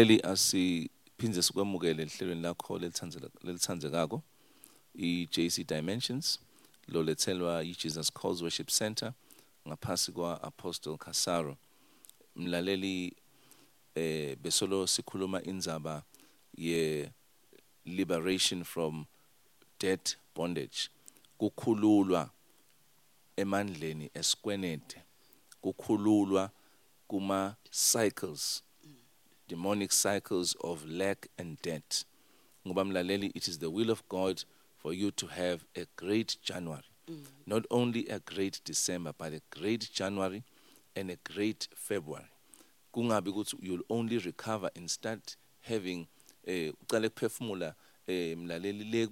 mlaleli asiphinze sikwamukele ehlelweni lakho lelithandekako i-jc dimensions lolethelwa i-jesus calls worship center ngaphasi kwa-apostle casaro mlaleli eh besolo sikhuluma indzaba ye liberation from debt bondage kukhululwa emandleni esikwenete kukhululwa kuma cycles demonic cycles of lack and debt. Ngubamlaleli, it is the will of God for you to have a great January. Mm. Not only a great December, but a great January and a great February. Kungabi you'll only recover and start having a eh, uqale kuphefumula eh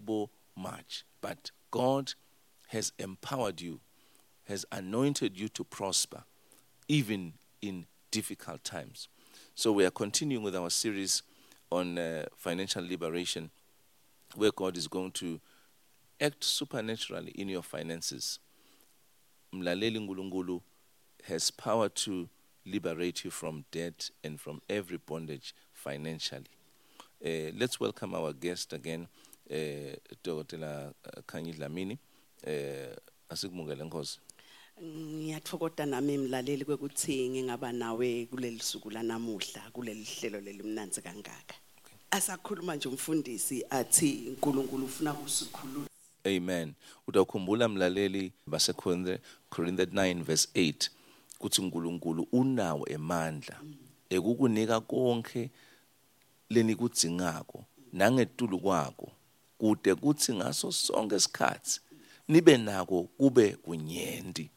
March. But God has empowered you, has anointed you to prosper even in difficult times. So we are continuing with our series on uh, financial liberation, where God is going to act supernaturally in your finances. Mlaleli Ngulungulu has power to liberate you from debt and from every bondage financially. Uh, let's welcome our guest again, uh, Dr. Kanyid Lamini. ngiyathokoza nami mlaleli kwekuthi ngingaba nawe kuleli suku lanamuhla kuleli hlelo lelimnanzi kangaka asakhuluma nje umfundisi athi uNkulunkulu ufuna kusikhulula amen utawukhumbula mlaleli basekhonde Corinthians 9 verse 8 kuthi uNkulunkulu unawo emandla ekukunika konke lenikudzingako nangetulu kwako kude kuthi ngaso sonke isikhathi nibe nako kube kunyenti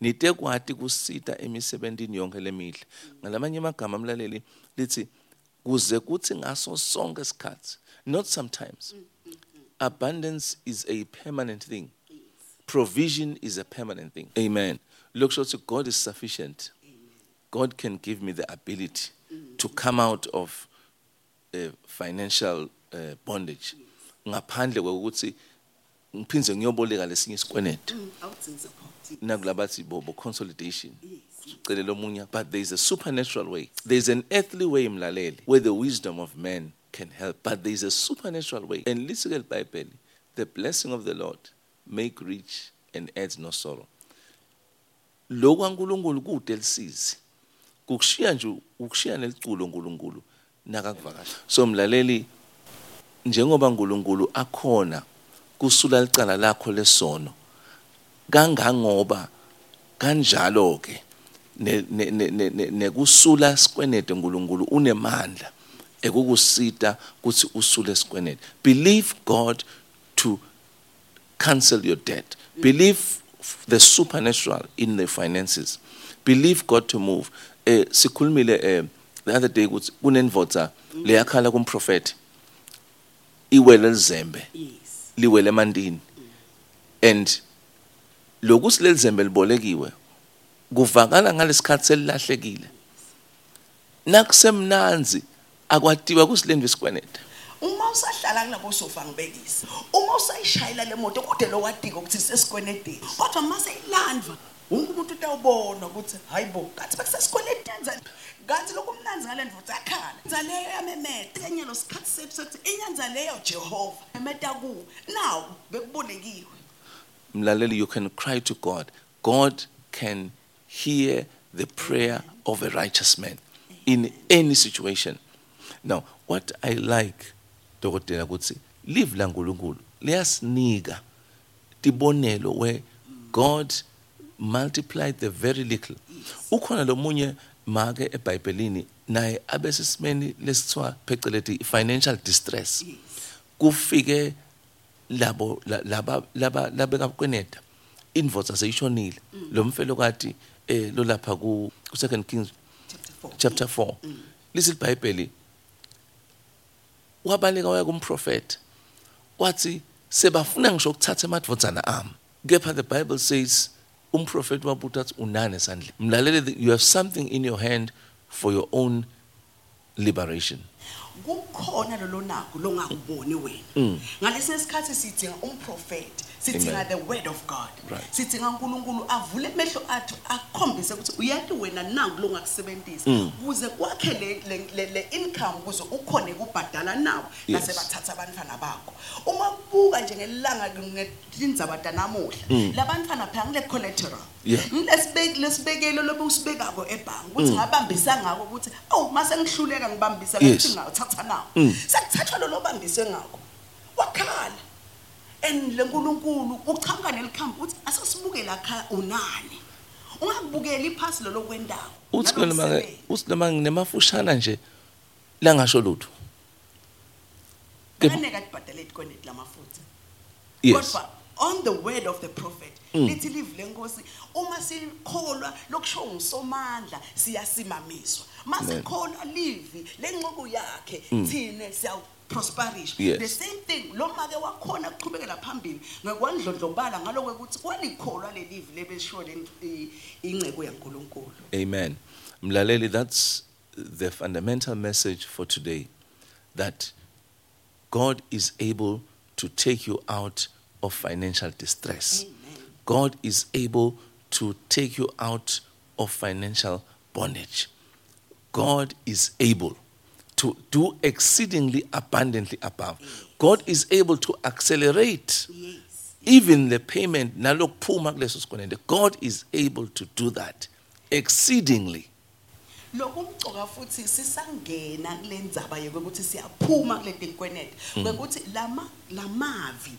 nitekwati kusita emisebentini yonke lemihle ngalamanye amagama mlaleli lithi kuze kuthi ngaso sonke sikhathi not sometimes mm, mm, mm. abundance is a permanent thing provision is a permanent thing amen look ukuthi god is sufficient god can give me the ability to come out of a eh, financial uh, bondage ngaphandle we would -hmm. ngiphinze ngiyoboleka lesinye isikwenede mm, nakulabathi bobo consolidation ucelela omunye but there is a supernatural way there is an earthly way mlaleli where the wisdom of man can help but there is a supernatural way and listen to the bible the blessing of the lord make rich and adds no sorrow lokhu kaNkuluNkulu kude lisizi kukushiya nje ukushiya neliculo uNkuluNkulu nakakuvakasha so mlaleli njengoba uNkuluNkulu akhona kusula licala lakho lesono kangangoba kanjalo ke nekusula sikwenede uNkulunkulu unemandla ekukusita kuthi usule sikwenede believe god to cancel your debt believe the supernatural in the finances believe god to move eh sikhulumile eh the other day kuthi kunenvotsa leyakhala kumprofeti iwele lizembe liwele emandini and lokusilelizembe libolekiwe kuvakala ngalesikhathi selilahlekile nakusemnanzi akwatiwa kusilendwe isikweneta uma usahlala kulabo sofa ngibekise uma usayishayela le moto kude lo wadika ukuthi sesikwenedeni kodwa mase ilandwa umuntu utawubona ukuthi hayi bo bekusesikweleti enzani lokhu ngale leyo yamemeta lo sikhathi sethu sokuthi inyanza leyo jehova bekubolekiwe mlaleli you can cry to god god can hear the prayer of a righteous man in any situation now what i like dokotela kutsi live lankulunkulu liyasinika tibonelo where god multiply the very little ukhona lomunye make eBhayibhelini naye abesesimeni lesithiwa pheceleti financial distress kufike labo laba laba labeka kweneta invoice aseyishonile mm. lo mfelokati eh lo lapha ku second kings chapter 4 mm. lisi iBhayibheli wabaleka waya kumprofeti wathi sebafuna ngisho ukuthatha emadvodzana ami kepha the bible says umprofethi wabuthatha unane esandleni mlalele you have something in your hand for your own liberation kukhona longakuboni wena mm. sikhathi sidinga sithi nga the word of god right. sithi ngaNkuluNkulu avule emehlo athu akhombise ukuthi uyati wena nangu longakusebenzisa kuze mm. kwakhe le, le, le, le income kuze ukhone kubhadala nawo yes. nasebathatha abantwana bakho uma kubuka nje ngelanga ngetindzaba tanamuhla mm. labantwana phela ngile collateral yeah. lesibek lesibekelo lobe usibekako ebhangi ukuthi mm. ngabambisa ngako ukuthi awu mase ngihluleka ngibambisa yes. ngathi ngathatha nawo mm. sekuthathwa lo lobambiswe ngako wakhala and lenkulunkulu uchamuka nelikhambi uthi asasibuke lakha unani ungabukeli iphasi lolo kwendawo uthi noma uthi noma nginemafushana nje la ngasho lutho kaneka tibhadale ikoneti lamafutha yes kodwa on the word of the prophet mm. lithi live lenkosi uma sikholwa lokusho ngusomandla siyasimamiswa masikholwa livi lenqoko yakhe mm. thine siyawu prosperish yes. the same thing lo make wakhona ukuchubekela phambili ngokwandlondlobala ngalokho ukuthi kwalikholwa le live lebeshiwo ingcebo yaNkuluNkulu amen mlaleli that's the fundamental message for today that God is able to take you out of financial distress. Amen. God is able to take you out of financial bondage. God is able to do exceedingly abundantly above. God is able to accelerate even the payment nalokuphuma kuleso sikwelede god is able to do that exceedingly futhi sisangena kule ndzaba siyaphuma kule kwekuthi mm. lamavi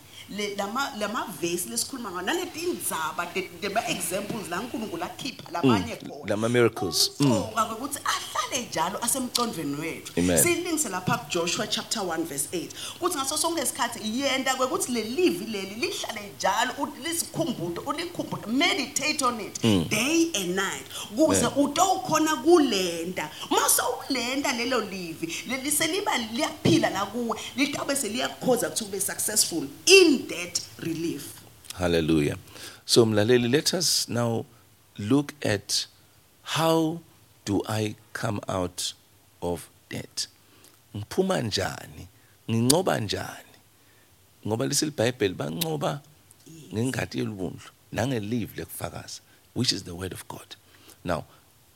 lamavesi lesikhuluma ngawo naletindzaba tema-examples la nkulunkulu akhipha labanye mm, khonalama-miracles soka mm. kwekuthi ahlale njalo asemcondweni wethu siyilingise lapha kujoshua chapter 1 verse 8 kuthi ngaso sonke isikhathi yenta kwekuthi le livi leli lihlale njalo lizikhumbude ulikhumbude meditate on it mm. day and night kuze utowukhona kulenda uma sowulenda lelo livi leli seliba liyaphila la kuwe litawube seliyakukhoza kuthi ube successful in need relief. Hallelujah. So, Mlaleli, let us now look at how do I come out of debt? Ngiphuma njani? ngoba njani? Ngoba lisilibhayibheli bancoba ngengadi yolubundlu nangelive lekufakaza which is the word of God. Now,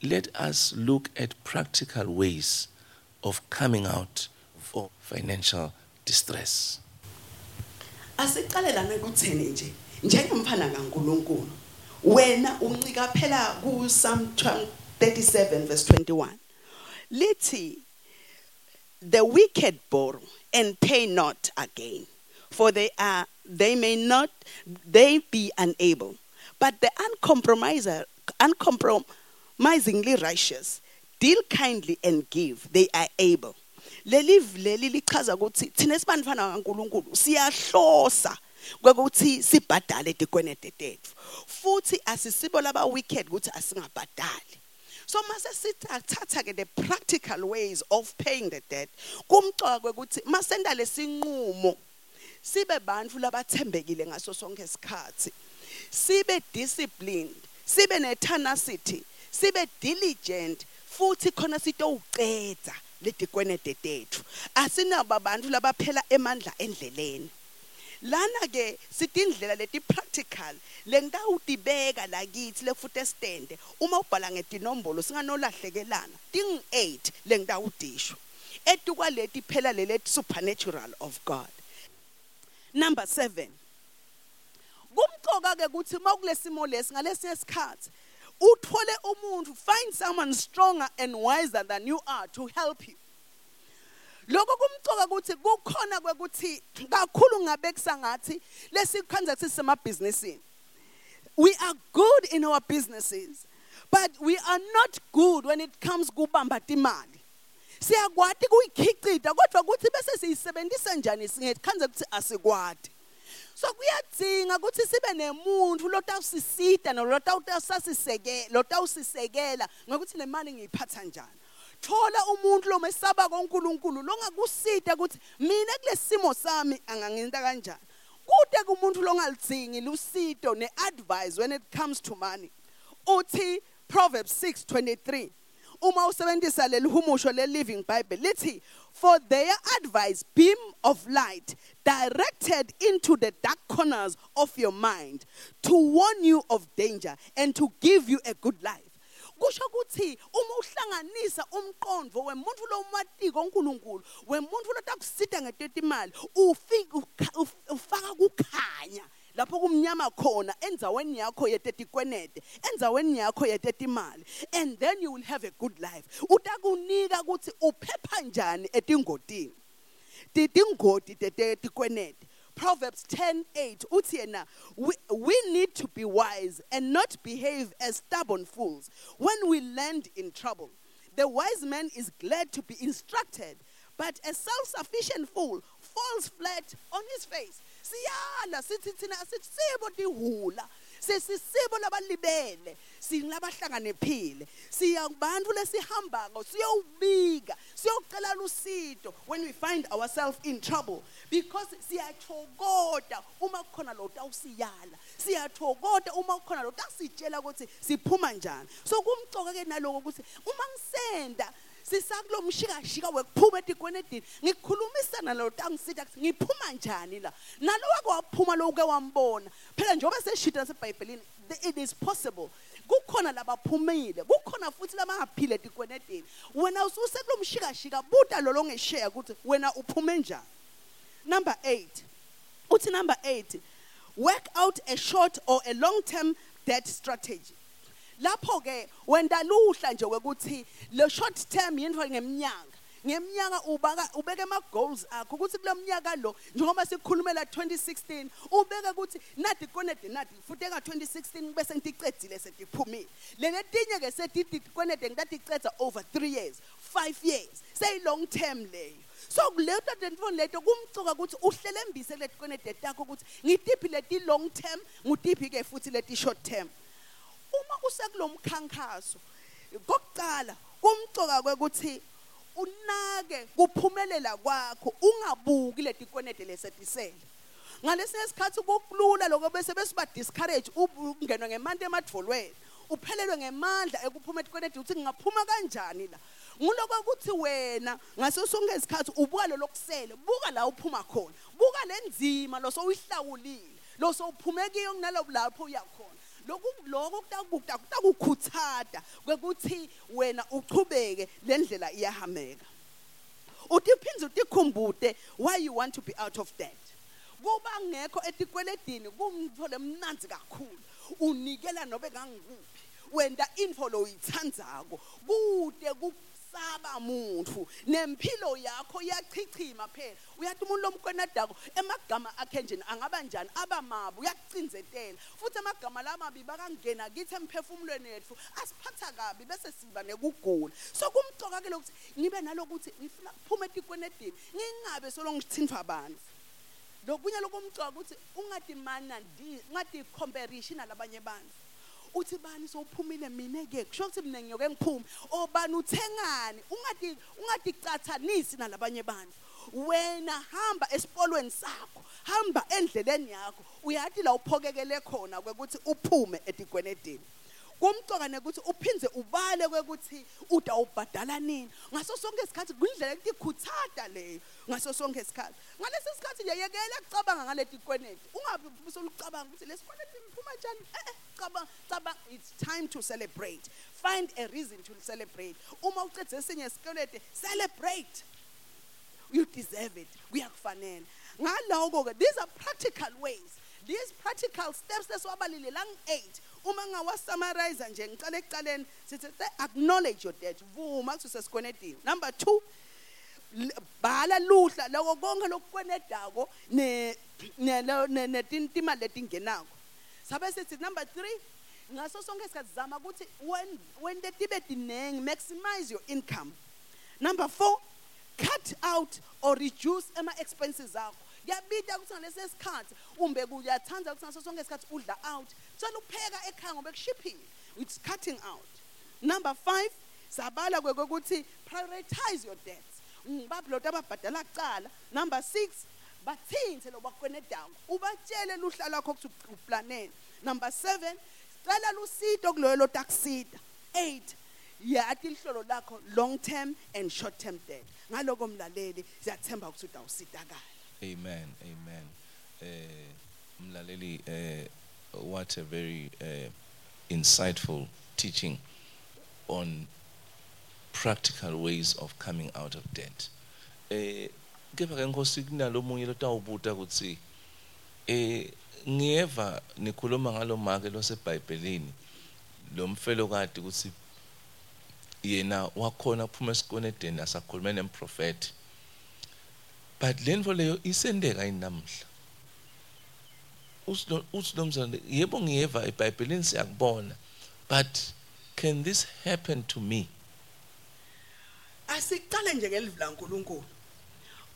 let us look at practical ways of coming out for financial distress asiqalelane kuthene nje njengomfana kaNkuluNkulu wena uncika phela ku Psalm 37 verse 21 lithi the wicked borrow and pay not again for they are they may not they be unable but the uncompromisingly righteous deal kindly and give they are able lelive leli lichaza ukuthi thina esibantwana kaNkuluNkulu siyahlosa kwekuthi sibhadale etikwenede tethu futhi asisibo laba wicked ukuthi asingabhadali so mase sithatha ke the practical ways of paying the debt kumcoka kwekuthi masenda lesinqumo sibe bantu labathembekile ngaso sonke isikhathi sibe disciplined sibe nethanacity sibe diligent futhi khona sitowuceda lidikwenede tethu asinaba bantu labaphela emandla endleleni lana ke sidindlela leti practical lengitawutibeka la kithi lefuthi estende uma ubhala ngetinombolo singanolahlekelana ting 8 lengitawudisho etukwa leti phela lele supernatural of god number 7 kumcoka ke kuthi mawukulesimo lesi ngalesinye isikhathi uthole umuntu find someone stronger and wiser than you are to help you lokho kumcoka ukuthi kukhona kwekuthi kakhulu ngabekisa ngathi lesikhanza sithi semabhizinisini we are good in our businesses but we are not good when it comes kubamba timali siyakwati kuyikhicita kodwa kuthi bese siyisebenzisa njani singetkhanza ukuthi asikwati so kuyadzinga ukuthi sibe nemuntu lotawusisida nolotawusasisekela lotawusisekela ngokuthi le mali ngiyiphatha njani thola umuntu lomesaba koNkulunkulu longakusida ukuthi mina kulesimo sami angangenta kanjani kude kumuntu longalidzingi lusido neadvice when it comes to money uthi proverbs 6:23 uma usebenzisa leli humusho le-living bible lithi for their advice beam of light directed into the dark corners of your mind to warn you of danger and to give you a good life kusho ukuthi uma uhlanganisa umqondo wemuntu lomatiko onkulunkulu wemuntu lotakusida ngetetimali ufaka kukhanya lapho kumnyama khona endzaweni yakho yetetikwenede endzaweni yakho yetetimali and then you will have a good life utakunika ukuthi uphepha njani etingotini titingoti tetetikwenede Proverbs 10:8 uthi yena we, we need to be wise and not behave as stubborn fools when we land in trouble. The wise man is glad to be instructed, but a self-sufficient fool falls flat on his face. siyala sithi thina sithi sibo lihula sesisibo labalibele singabahlakaniphile siya kubantu lesihambako siyowubika siyocela usizo when we find ourselves in trouble because siyathokoda uma kukhona lo tawusiyala siyathokoda uma kukhona lo tasitshela ukuthi siphuma njani so kumcoka ke naloko ukuthi uma ngisenda sisakulo mshikashika wekuphuma etigweni edini ngikhulumisana nalo tangisitha ngiphuma njani la nalo wake waphuma lokuke wambona phela njengoba seshita nasebhayibhelini it is possible kukhona labaphumile kukhona futhi labangaphile etikwenedeni wena usekulo mshikashika buta lolo ongesheya ukuthi wena uphume njani number eight uthi number eight work out a short or a long term debt strategy lapho ke wenda luhla nje ukuthi lo short term yinto ngeminyaka ngeminyaka ubaka ubeke ama goals akho ukuthi kulomnyaka lo njengoba sikhulumela 2016 ubeke ukuthi nadi konede nadi futhi eka 2016 bese ngitiqedile setiphumile lenetinye ke setithi konede ngidatiqeda over 3 years 5 years say long term leyo so kuleto tentifoni leto kumcuka ukuthi uhlele mbise letikonede takho ukuthi ngitiphi leti long term ngutiphi ke futhi leti short term uma usekulomkhankaso kokucala kumcoka kwekuthi unake kuphumelela kwakho ungabuki letikwenede lesetisele ngalesinye sikhathi kukulula lokho bese besiba discourage ungenwa ngemanti emadvolweni uphelelwe ngemandla ekuphuma etikwenede ukuthi ngingaphuma kanjani la nguloko ukuthi wena ngaso sonke isikhathi ubuka lolo kusele buka la uphuma khona buka lenzima lo sowuyihlawulile lo sowuphume kiyo kunalapho lapho uyakhona lokhu lokho kutakukhuthatha kwekuthi wena uchubeke lendlela iyahambeka uthi phindze utikhumbude why you want to be out of debt kuba ngekho etikweledini kumtho lemnanzi kakhulu unikela nobe kangikuphi wenda info loyithandzako kude ungasaba muntu nempilo yakho iyachichima phela uyathi umuntu lomkwenadako emagama akhe njeni angaba njani abamabi uyakucinzetela futhi amagama lamabi bakangena kithi emphefumulweni yethu asiphatha kabi bese siba nekugula so kumcoka ke lokuthi ngibe nalokuthi ngifuna kuphume etikwenedini ngingabe solongithintwa abantu lokunye lokumcoka ukuthi ungadimana ungadicomparation nalabanye abantu uthi bani sowuphumile mina-ke kusho ukuthi mina ngiyoke ngiphume obani oh, uthengani ungadicathanisi nalabanye bantu wena hamba esipolweni sakho hamba endleleni yakho uyathi la uphokekele khona kwekuthi uphume etigwenedini kumcoka nekuthi uphinze ubale kwekuthi utawubhadala nini ngaso sonke isikhathi kwindlela ekutikhuthatha leyo ngaso sonke isikhathi ngalesi sikhathi nje yekela kucabanga ngaleti kwenete ungabi usulucabanga ukuthi lesi kwenete ngiphuma njani eh cabanga cabanga it's time to celebrate find a reason to celebrate uma ucedze esinye isikwelete celebrate you deserve it kuyakufanele ngaloko-ke these are practical ways these practical steps lesiwabalile lang eight uma ngawasummarize nje ngiqale ekuqaleni sithi acknowledge your debt vuma kuthi sesikwenedile number 2 bhala luhla lokho konke lokukwenedako ne netintimali letingenako sabe sithi number 3 ngaso sonke isikhathi zama ukuthi when when letibe tiningi maximize your income number 4 cut out or reduce ama expenses akho kuyabida ukuthi ngalesi sikhathi umbe kuyathanda ukuthi ngaso sonke isikhathi udla out thola ukupheka ekhaya ngoba kushiphile it's cutting out number 5 sabala kwekuthi prioritize your debts ngibabhlota ababhadala kucala number 6 bathinthe lo bakwenedawo ubatshele luhla lakho ukuthi uplanele number 7 cela lusido kuloyo lotakusida 8 yathi ihlolo lakho long term and short term debt ngaloko mlaleli siyathemba ukuthi utawusidakala Amen. Amen. Uh, Mlaleli, uh, what a very uh, insightful teaching on practical ways of coming out of debt. kepha ke nkosi kunalo munye lotawubuta kutsi eh ngiyeva nikhuluma ngalo make losebhayibhelini lo mfelokati kutsi yena wakhona phuma esikonedeni asakhulume nemprofeti but lento leyo isendeka yini namhla usinomzane yebo ngiyeva ebhayibhelini siyakubona but can this happen to me asiqale nje ngelivula nkulunkulu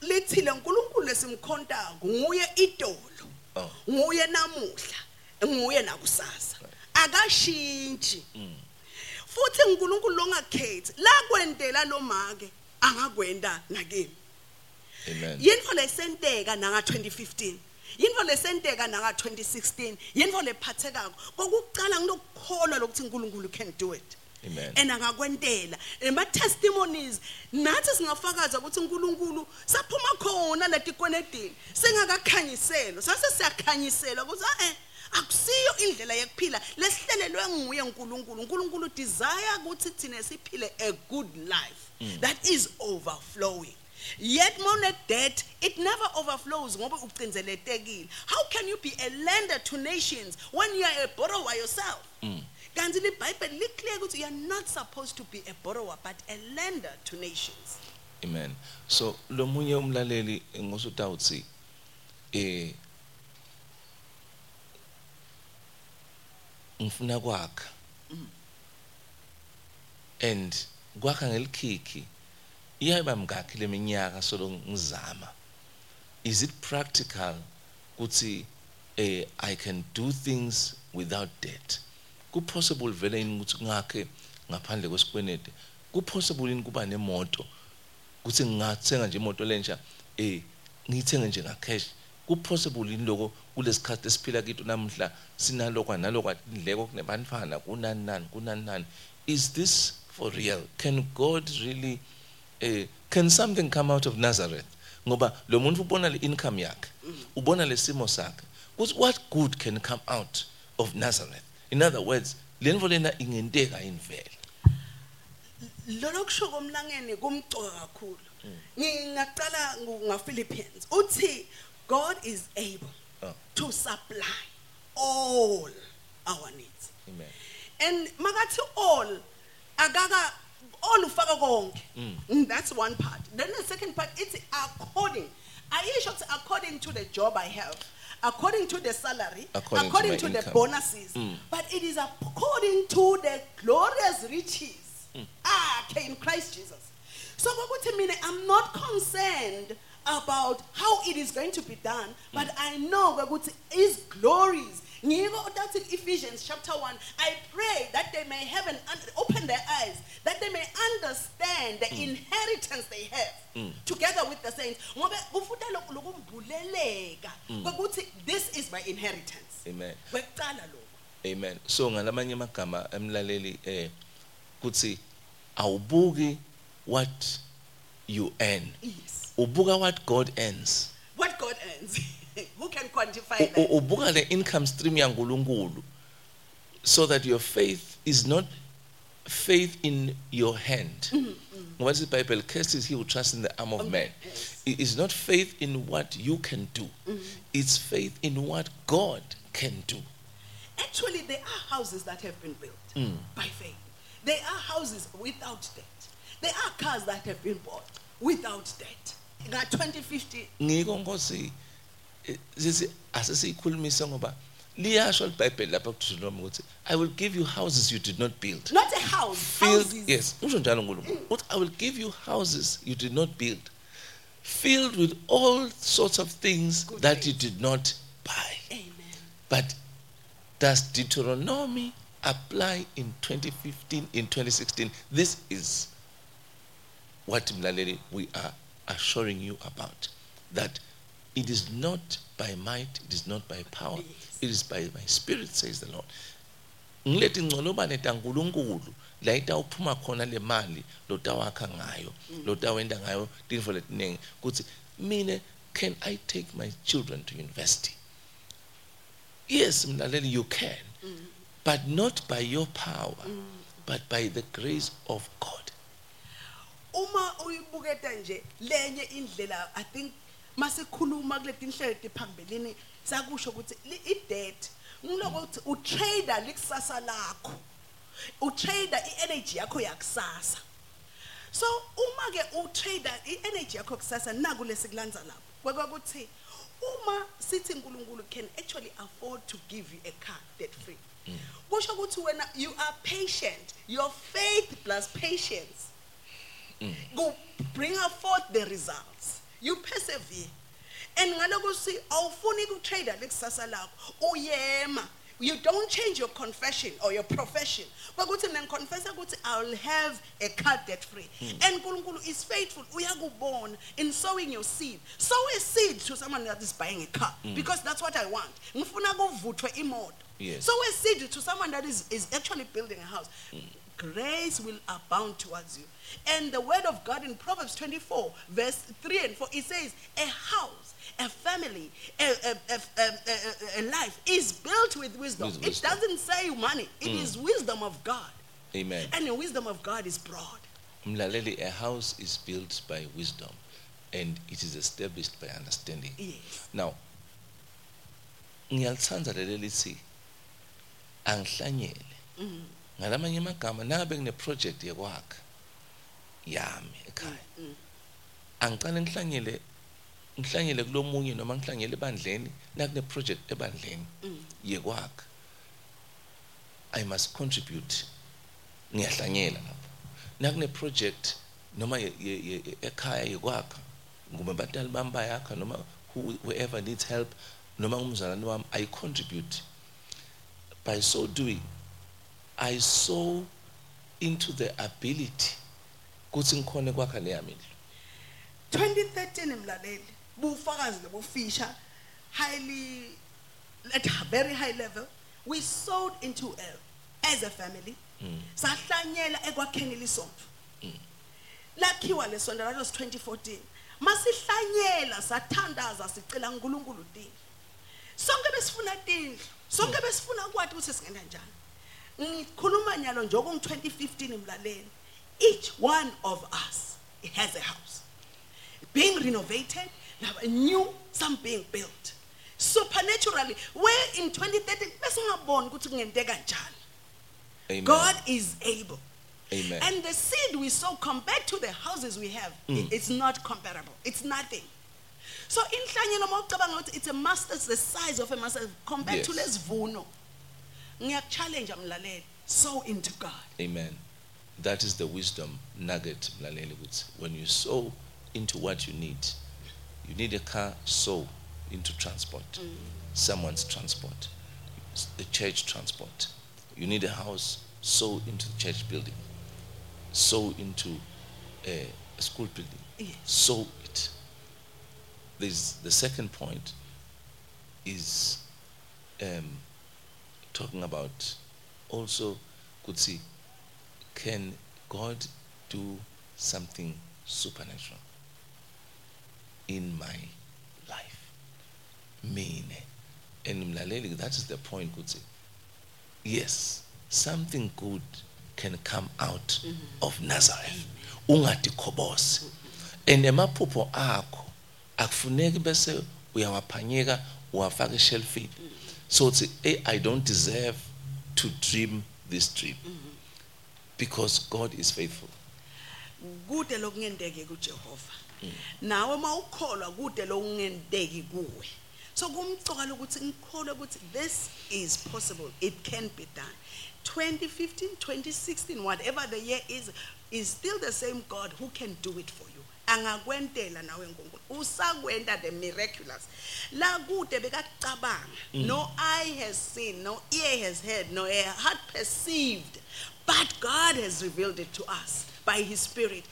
lithile nkulunkulu lesimkhonta nguye idolo oh. nguye namuhla nguye nakusasa akashintshi mm. futhi uNkulunkulu longakhethi la kwentela lo make angakwenda nakini Amen. yintfo lesenteka nanga-2015 yintfo lesenteka nanga-2016 yintfo lephathekako kokucala ngilokukholwa lokuthi nkulunkulu can do it Amen. and angakwentela nema-testimonies nathi singafakaza ukuthi unkulunkulu saphuma khona letikwenedini singakakhanyiselwa sase siyakhanyiselwa ukuthi a-e ah, eh, akusiyo indlela yekuphila lesihlelelwe nguye nkulunkulu unkulunkulu desire ukuthi thina siphile a good life mm. that is overflowing yet money debt, it never overflows how can you be a lender to nations when you are a borrower yourself mm. you are not supposed to be a borrower but a lender to nations amen so lo munye umlaleli ngosutawutsi eh ngifuna kwakha mm. and kwakha ngelikhikhi mm. iyayiba mngakhi leminyaka solo ngizama is it practical ukuthi eh i can do things without debt kupossible vele yini ukuthi ngakhe ngaphandle kwesikwenede kupossible yini kuba nemoto ukuthi ngingathenga nje imoto lentsha eh ngiyithenge nje nga cash kupossible yini lokho kulesikhathi esiphila kithi namhla sinalokwa nalokwa indleko kunebantfana kunani nani kunani nani is this for real can god really Eh, can something come out of Nazareth ngoba lo muntu ubona le income yakhe mm. ubona lesimo sakhe kuthi what good can come out of Nazareth in other words lento lena ingenteka invela lona kusho komlangeni kumgcoko kakhulu mm. ngingaqala ngaphilippians uthi god is able ah. to supply all our needs amen and makathi all akaka olufaka konke mm. Mm, that's one part then the second part it's according ayisho ukuthi according to the job i have according to the salary according, according to, to the bonuses mm. but it is according to the glorious riches mm. akhe ah, in christ jesus so kokuthi mina i'm not concerned about how it is going to be done but mm. i know ukuthi his glories ngiko that's in ephesians chapter 1 i pray that they may have an open their eyes that they may understand the mm. inheritance they have mm. together with the saints ngoba mm. this is my inheritance amen amen so ngalamanye amagama emlaleli eh what you earn yes Ubuga what God earns. What God earns. Who can quantify that? Ubuga the income stream yangulungulu. So that your faith is not faith in your hand. Mm-hmm. What is the Bible? Cursed is he who trusts in the arm of man. Yes. It is not faith in what you can do. Mm-hmm. It's faith in what God can do. Actually, there are houses that have been built mm. by faith. There are houses without debt. There are cars that have been bought without debt nga-2050 ngiko nkosi eh, sisi asesiyikhulumise ngoba liyasho libhayibheli lapha kuduthunomi ukuthi i will give you houses you did not build not a house field houses. yes usho njalo unkulunkulu uthi i will give you houses you did not build filled with all sorts of things Good that you did not buy Amen. but does deuteronomy apply in 2015 in 2016 this is what mlaleli we are assuring you about that it is not by might, it is not by power, it is by my spirit, says the Lord. ngilethe ingcolobane tankulunkulu laita itawuphuma kona le mali lotawakha ngayo mm. lotawenda ngayo tintfo letiningi kutsi mine can i take my children to university yes mlaleli you can mm. but not by your power mm. but by the grace of god ukubuketa nje lenye indlela i think masikhuluma kule tinhlelo tiphambelini sakusho ukuthi i-debt ngiloko utrader likusasa lakho utrader i-energy yakho yakusasa so uma ke utrader i-energy yakho kusasa naku lesikulanza lapho kwekwakuthi uma sithi nkulunkulu can actually afford to give you a car debt free mm. kusho ukuthi wena you are patient your faith plus patience Mm. go bring forth the results you persevere and ngaloko si awufuni ukutrade lekusasa lakho uyema you don't change your confession or your profession bakuthi mina ngiconfessa ukuthi i'll have a car debt free mm. and nkulunkulu is faithful uyakubona in sowing your seed sow a seed to someone that is buying a car mm. because that's what i want ngifuna kuvuthwe imoto Yes. So a seed to someone that is, is actually building a house. Mm grace will abound towards you. And the word of God in Proverbs 24, verse 3 and 4, it says, A house, a family, a, a, a, a life is built with wisdom. With wisdom. It doesn't say money, It mm. is wisdom of God. Amen. And the wisdom of God is broad. Mlaleli, a house is built by wisdom and it is established by understanding. Yes. Now, ngiyalithanda leli lithi angihlanyele mm. ngalamanye amagama nabe kunephrojekthi yekwakha yami ekhaya mm, mm. angicane ngihlangile ngihlangile kulomunye noma ngihlangile ebandleni nakune project ebandleni mm. yekwakha i must contribute ngiyahlangela lapho nakune project noma ekhaya yekwakha ngube abatali bami bayakha noma whoever needs help noma umzalwane wami i contribute by so doing i saw into the ability kuthi ngikhone kwakha leyami indlu 2013 mlaleli bufakazi lobufisha highly at a very high level we sold into a, as a family mm. sahlanyela ekwakheni lisonto mm. lakhiwa lesonto that was 2014 masihlanyela sathandaza sicela uNkulunkulu tindlu sonke besifuna tindlu sonke mm. besifuna kwathi ukuthi singenza njani ngikhuluma nyalo 2015 mlaleni each one of us has a house being renovated a new some being built supernaturally where in 2013 bese ukuthi god is able Amen. And the seed we sow compared to the houses we have, mm. it's not comparable. It's nothing. So in Hlanyeno it's a master's the size of a master compared yes. to Lesvuno. So sow into God amen that is the wisdom nugget when you sow into what you need you need a car sow into transport mm. someone's transport the church transport you need a house sow into the church building sow into a, a school building yes. sow it the second point is um, talking about also could see can God do something supernatural in my life? Mean. And that is the point, could say. Yes, something good can come out mm -hmm. of Nazareth. Ungatikobose. And emaphupho akho akufuneki bese uyawaphanyeka uwafaka eshelfini. Mm sokuthi hey i don't deserve to dream this dream mm-hmm. because god is faithful kude lokungenteke kuJehova mm. nawe mawukholwa kude lokungenteki kuwe so kumcoka lokuthi ngikholwe ukuthi this is possible it can be done 2015 2016 whatever the year is is still the same god who can do it for angakwentela nawe nkulunkulu usakwenta the miraculous la kude bekakucabanga mm. no eye has seen no ear has heard no heart perceived but god has revealed it to us by his spirit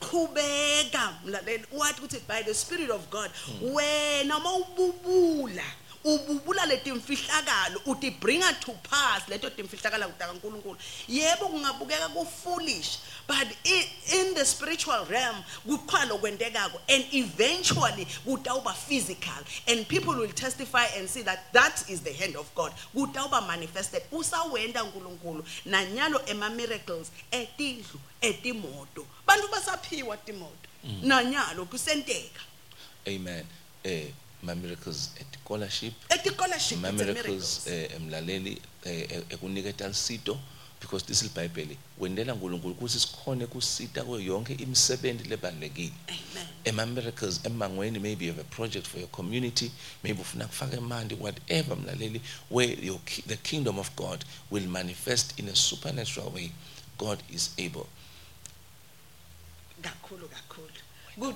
qhubeka mlaleli wathi ukuthi by the spirit of god mm. wena uma ububula ububulale timfihlakalo uti bringa to pass leto timfihlakala kutaka uNkulunkulu yebo kungabukeka ku foolish but in, in the spiritual realm kukhona lokwendekako and eventually kutawuba physical and people will testify and see that that is the hand of God kutawuba manifested usawenda uNkulunkulu nanyalo ema miracles etindlu etimoto bantu basaphiwa timoto mm. nanyalo kusenteka amen eh ma-miracles e-scholarship e-scholarship ma-miracles eh, emlaleli eh, eh, ekuniketa lisito because this libhayibheli wendela nkulunkulu ukuthi sikhone kusita kuyo yonke Amen. lebalulekile ema-miracles emangweni maybe you have a project for your community maybe for kufaka emanti whatever mlaleli where your, the kingdom of god will manifest in a supernatural way god is able kakhulu Good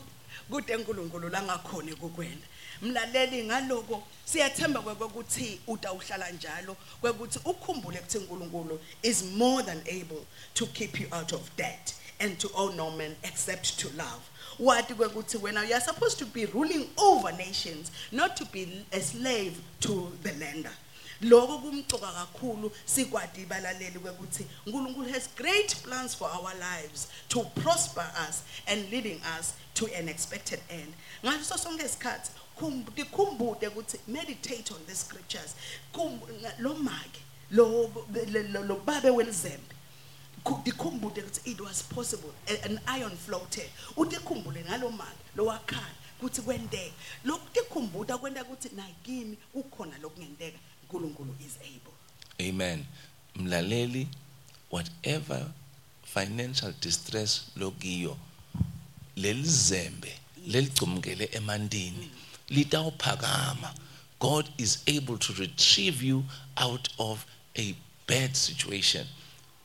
kude mlaleli ngaloko siyathemba kwekuthi utawuhlala njalo kwekuthi ukhumbule uNkulunkulu is more than able to keep you out of debt and to owe no man except to love What kwekuthi wena you are supposed to be ruling over nations not to be a slave to the lender loko kumcoka kakhulu sikwadi balaleli ukuthi uNkulunkulu has great plans for our lives to prosper us and leading us to an expected end ngaso sonke isikhathi kumbude ukuthi meditate on the scriptures lo make lo lo babe welizembe ikhumbule ukuthi it was possible an iron floated utikhumbule ngalomali lowakhala ukuthi kwenteke lokutikhumbuta kwenta ukuthi nakimi kukhona lokungenteka is able. Amen. Mlaleli, whatever financial distress zembe, lelizembe leligcumukele emandini mm. litawuphakama. God is able to retrieve you out of a bad situation.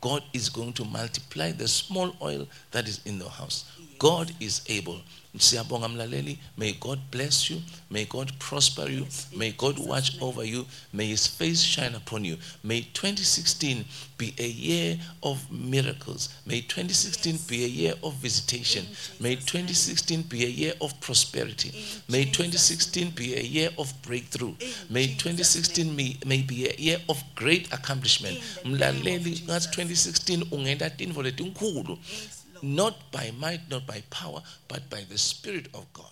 God is going to multiply the small oil that is in the house. God is able siyabonga mlaleli may god bless you may god prosper you may god watch over you may his face shine upon you may 2016 be a year of miracles may 2016 be a year of visitation may 2016 be a year of prosperity may 2016 be a year of breakthrough may 2016 may, may be a year of great accomplishment mlaleli ngathi 2016 not by might, not by power, but by the Spirit of God.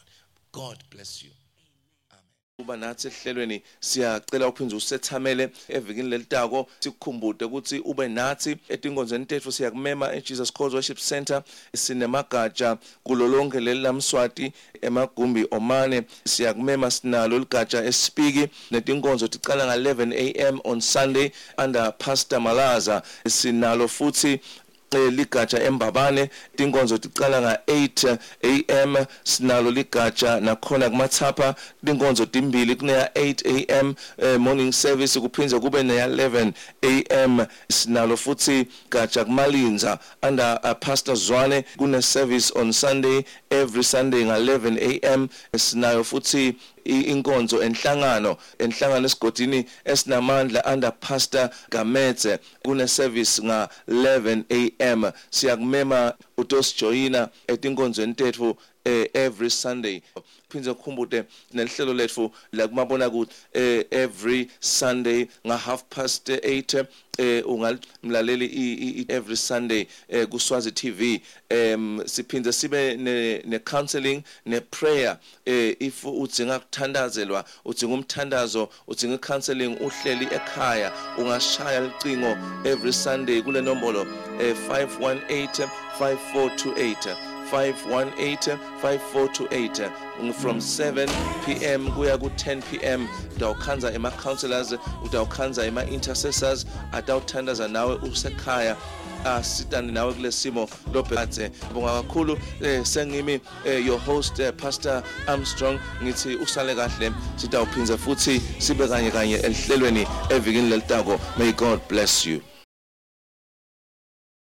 God bless you. kuba nathi esihlelweni siyacela ukuphinza usethamele evikini lelitako sikukhumbude ukuthi ube nathi etinkonzweni tethu siyakumema eJesus Christ Worship Center sinemagatsha kulolonke leli lamswati emagumbi omane siyakumema sinalo ligatsha esipiki netinkonzo ticala nga 11 am on Sunday under Pastor Malaza sinalo futhi Eh, ligatsha embabane inkonzo ticala nga8 am sinalo ligatsha nakhona kumathapha inkonzo timbili kuneya 8 am eh, morning service kuphinze kube neya 11 am sinalo futhi gatsha kumalinza under uh, pastor Zwane kune service on Sunday every Sunday nga 11 am sinayo futhi inkonzo enhlangano enhlangano esigodini esinamandla under pastor Gametse kune service nga 11 am siyakumema utosijoyina etinkonzweni tethu eh, every Sunday phinde ngikhumbule nelihlelo lethu la kumabona ukuthi eh, every Sunday nga half past 8 eh ungalaleli every Sunday eh kuswazi TV em siphinde sibe ne, ne counseling ne prayer eh if udzinga kuthandazelwa udzinga umthandazo udzinga counseling uhleli ekhaya ungashaya licingo every Sunday kule nombolo eh 518 5428 518 5428 from mm. 7 p.m kuya ku-10 p.m utawukhanza ema-councillors utawukhanza ema-intercessors atawuthandaza nawe usekhaya asitane nawe kule simo lobhekadze bonga kakhulu eh, sengimi eh, your host eh, pastor armstrong ngithi usale kahle sitawuphinze futhi sibe kanye kanye elihlelweni evikini lelitako may god bless you